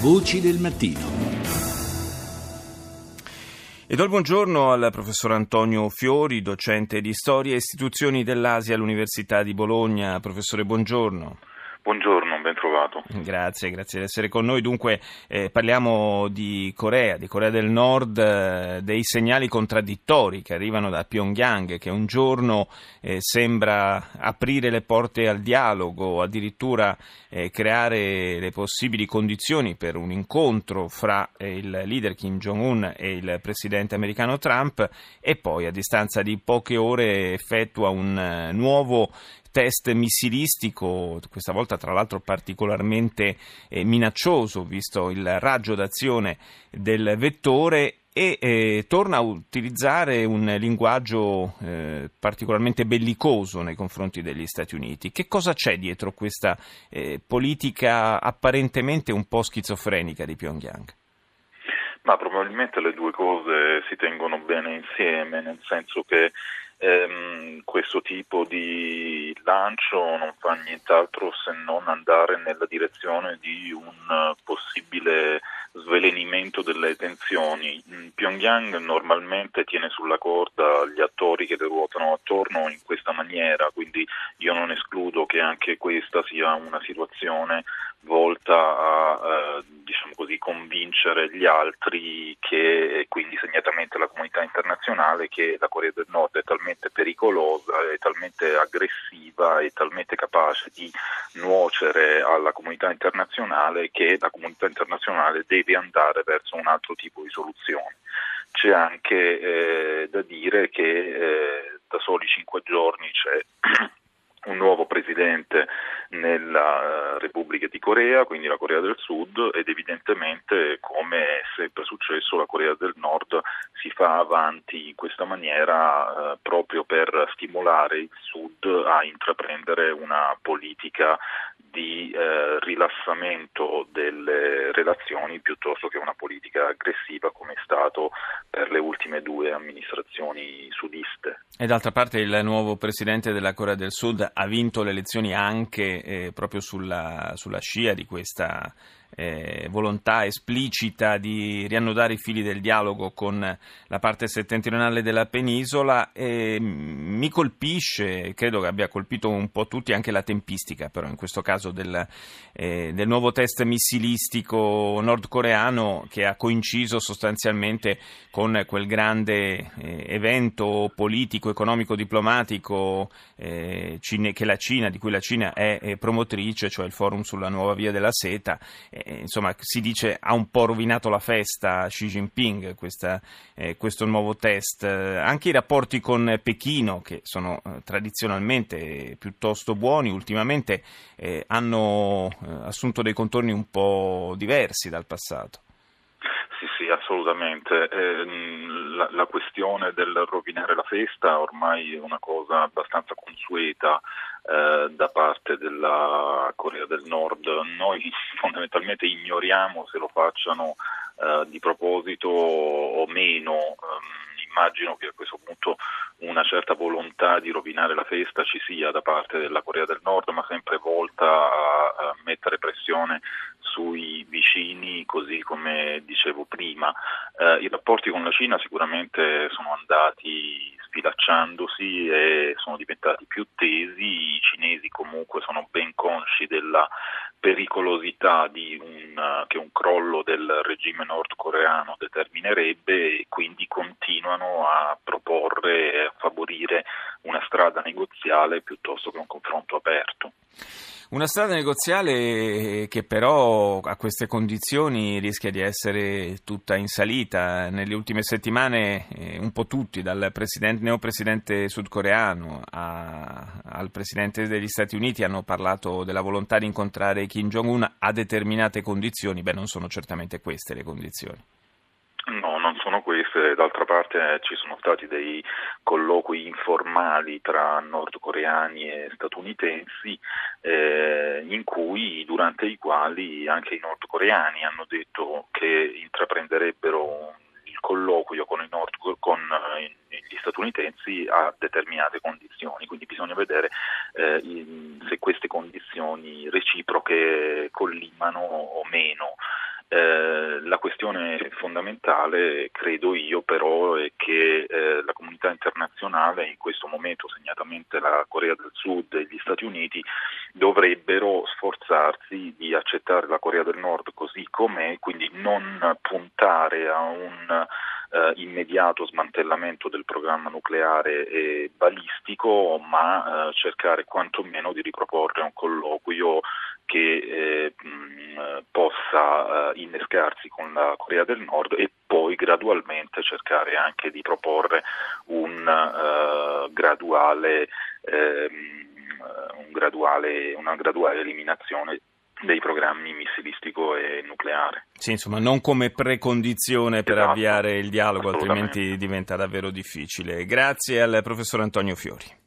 Voci del mattino. E do il buongiorno al professor Antonio Fiori, docente di storia e istituzioni dell'Asia all'Università di Bologna. Professore, buongiorno. Buongiorno, ben trovato. Grazie, grazie di essere con noi. Dunque eh, parliamo di Corea, di Corea del Nord, eh, dei segnali contraddittori che arrivano da Pyongyang, che un giorno eh, sembra aprire le porte al dialogo, addirittura eh, creare le possibili condizioni per un incontro fra eh, il leader Kim Jong-un e il presidente americano Trump e poi a distanza di poche ore effettua un eh, nuovo test missilistico, questa volta tra l'altro particolarmente eh, minaccioso, visto il raggio d'azione del vettore e eh, torna a utilizzare un linguaggio eh, particolarmente bellicoso nei confronti degli Stati Uniti. Che cosa c'è dietro questa eh, politica apparentemente un po' schizofrenica di Pyongyang? Ma probabilmente le due cose si tengono bene insieme, nel senso che ehm, questo tipo di lancio non fa nient'altro se non andare nella direzione di un possibile svelenimento delle tensioni. Pyongyang normalmente tiene sulla corda gli attori che le ruotano attorno in questa maniera, quindi io non escludo che anche questa sia una situazione volta a eh, diciamo così, convincere gli altri che, e quindi segnatamente la comunità internazionale che la Corea del Nord è talmente pericolosa, è talmente aggressiva, è talmente capace di nuocere alla comunità internazionale che la comunità internazionale deve andare verso un altro tipo di soluzione. C'è anche eh, da dire che eh, da soli cinque giorni c'è un nuovo presidente nella eh, Repubblica di Corea, quindi la Corea del Sud, ed evidentemente, come è sempre successo, la Corea del Nord si fa avanti in questa maniera eh, proprio per stimolare il Sud a intraprendere una politica di eh, rilassamento delle relazioni piuttosto che una politica aggressiva come è stato per le ultime due amministrazioni sudiste. E d'altra parte il nuovo presidente della Corea del Sud ha vinto le elezioni anche eh, proprio sulla, sulla scia di questa eh, volontà esplicita di riannodare i fili del dialogo con la parte settentrionale della penisola. E mi colpisce, credo che abbia colpito un po' tutti, anche la tempistica, però in questo caso del, eh, del nuovo test missilistico nordcoreano che ha coinciso sostanzialmente con quel grande eh, evento politico, economico, diplomatico eh, che la Cina, di cui la Cina è, è promotrice, cioè il forum sulla nuova via della seta eh, insomma, si dice ha un po' rovinato la festa Xi Jinping questa, eh, questo nuovo test. anche i rapporti con Pechino, che sono eh, tradizionalmente piuttosto buoni, ultimamente eh, hanno eh, assunto dei contorni un po' diversi dal passato. Sì, sì, assolutamente. Ehm, la, la, questione del rovinare la festa ormai è una cosa abbastanza consueta eh, da parte della Corea del Nord. Noi fondamentalmente ignoriamo se lo facciano eh, di proposito o meno. Um, immagino che a questo punto una certa volontà di rovinare la festa ci sia da parte della Corea del Nord, ma sempre volta a, a mettere pressione Eh, I rapporti con la Cina sicuramente sono andati sfilacciandosi e sono diventati più tesi, i cinesi comunque sono ben consci della pericolosità un, che un crollo del regime nordcoreano determinerebbe e quindi continuano a proporre e a favorire una strada negoziale piuttosto che un confronto aperto. Una strada negoziale che però a queste condizioni rischia di essere tutta in salita. Nelle ultime settimane eh, un po' tutti, dal neopresidente sudcoreano a, al presidente degli Stati Uniti, hanno parlato della volontà di incontrare Kim Jong-un a determinate condizioni. Beh, non sono certamente queste le condizioni. No, non sono queste, d'altra parte eh, ci sono stati dei colloqui informali tra nordcoreani e statunitensi eh, in cui, durante i quali anche i nordcoreani hanno detto che intraprenderebbero il colloquio con, i nord, con eh, gli statunitensi a determinate condizioni, quindi bisogna vedere eh, se queste condizioni reciproche collimano o meno. Eh, la questione fondamentale, credo io, però, è che eh, la comunità internazionale, in questo momento segnatamente la Corea del Sud e gli Stati Uniti, dovrebbero sforzarsi di accettare la Corea del Nord così com'è, quindi non puntare a un eh, immediato smantellamento del programma nucleare e balistico, ma eh, cercare quantomeno di riproporre un colloquio che eh, mh, possa eh, innescarsi con la Corea del Nord e poi gradualmente cercare anche di proporre un uh, graduale, ehm, un graduale, una graduale eliminazione dei programmi missilistico e nucleare. Sì, insomma, non come precondizione per esatto, avviare il dialogo, altrimenti diventa davvero difficile. Grazie al professor Antonio Fiori.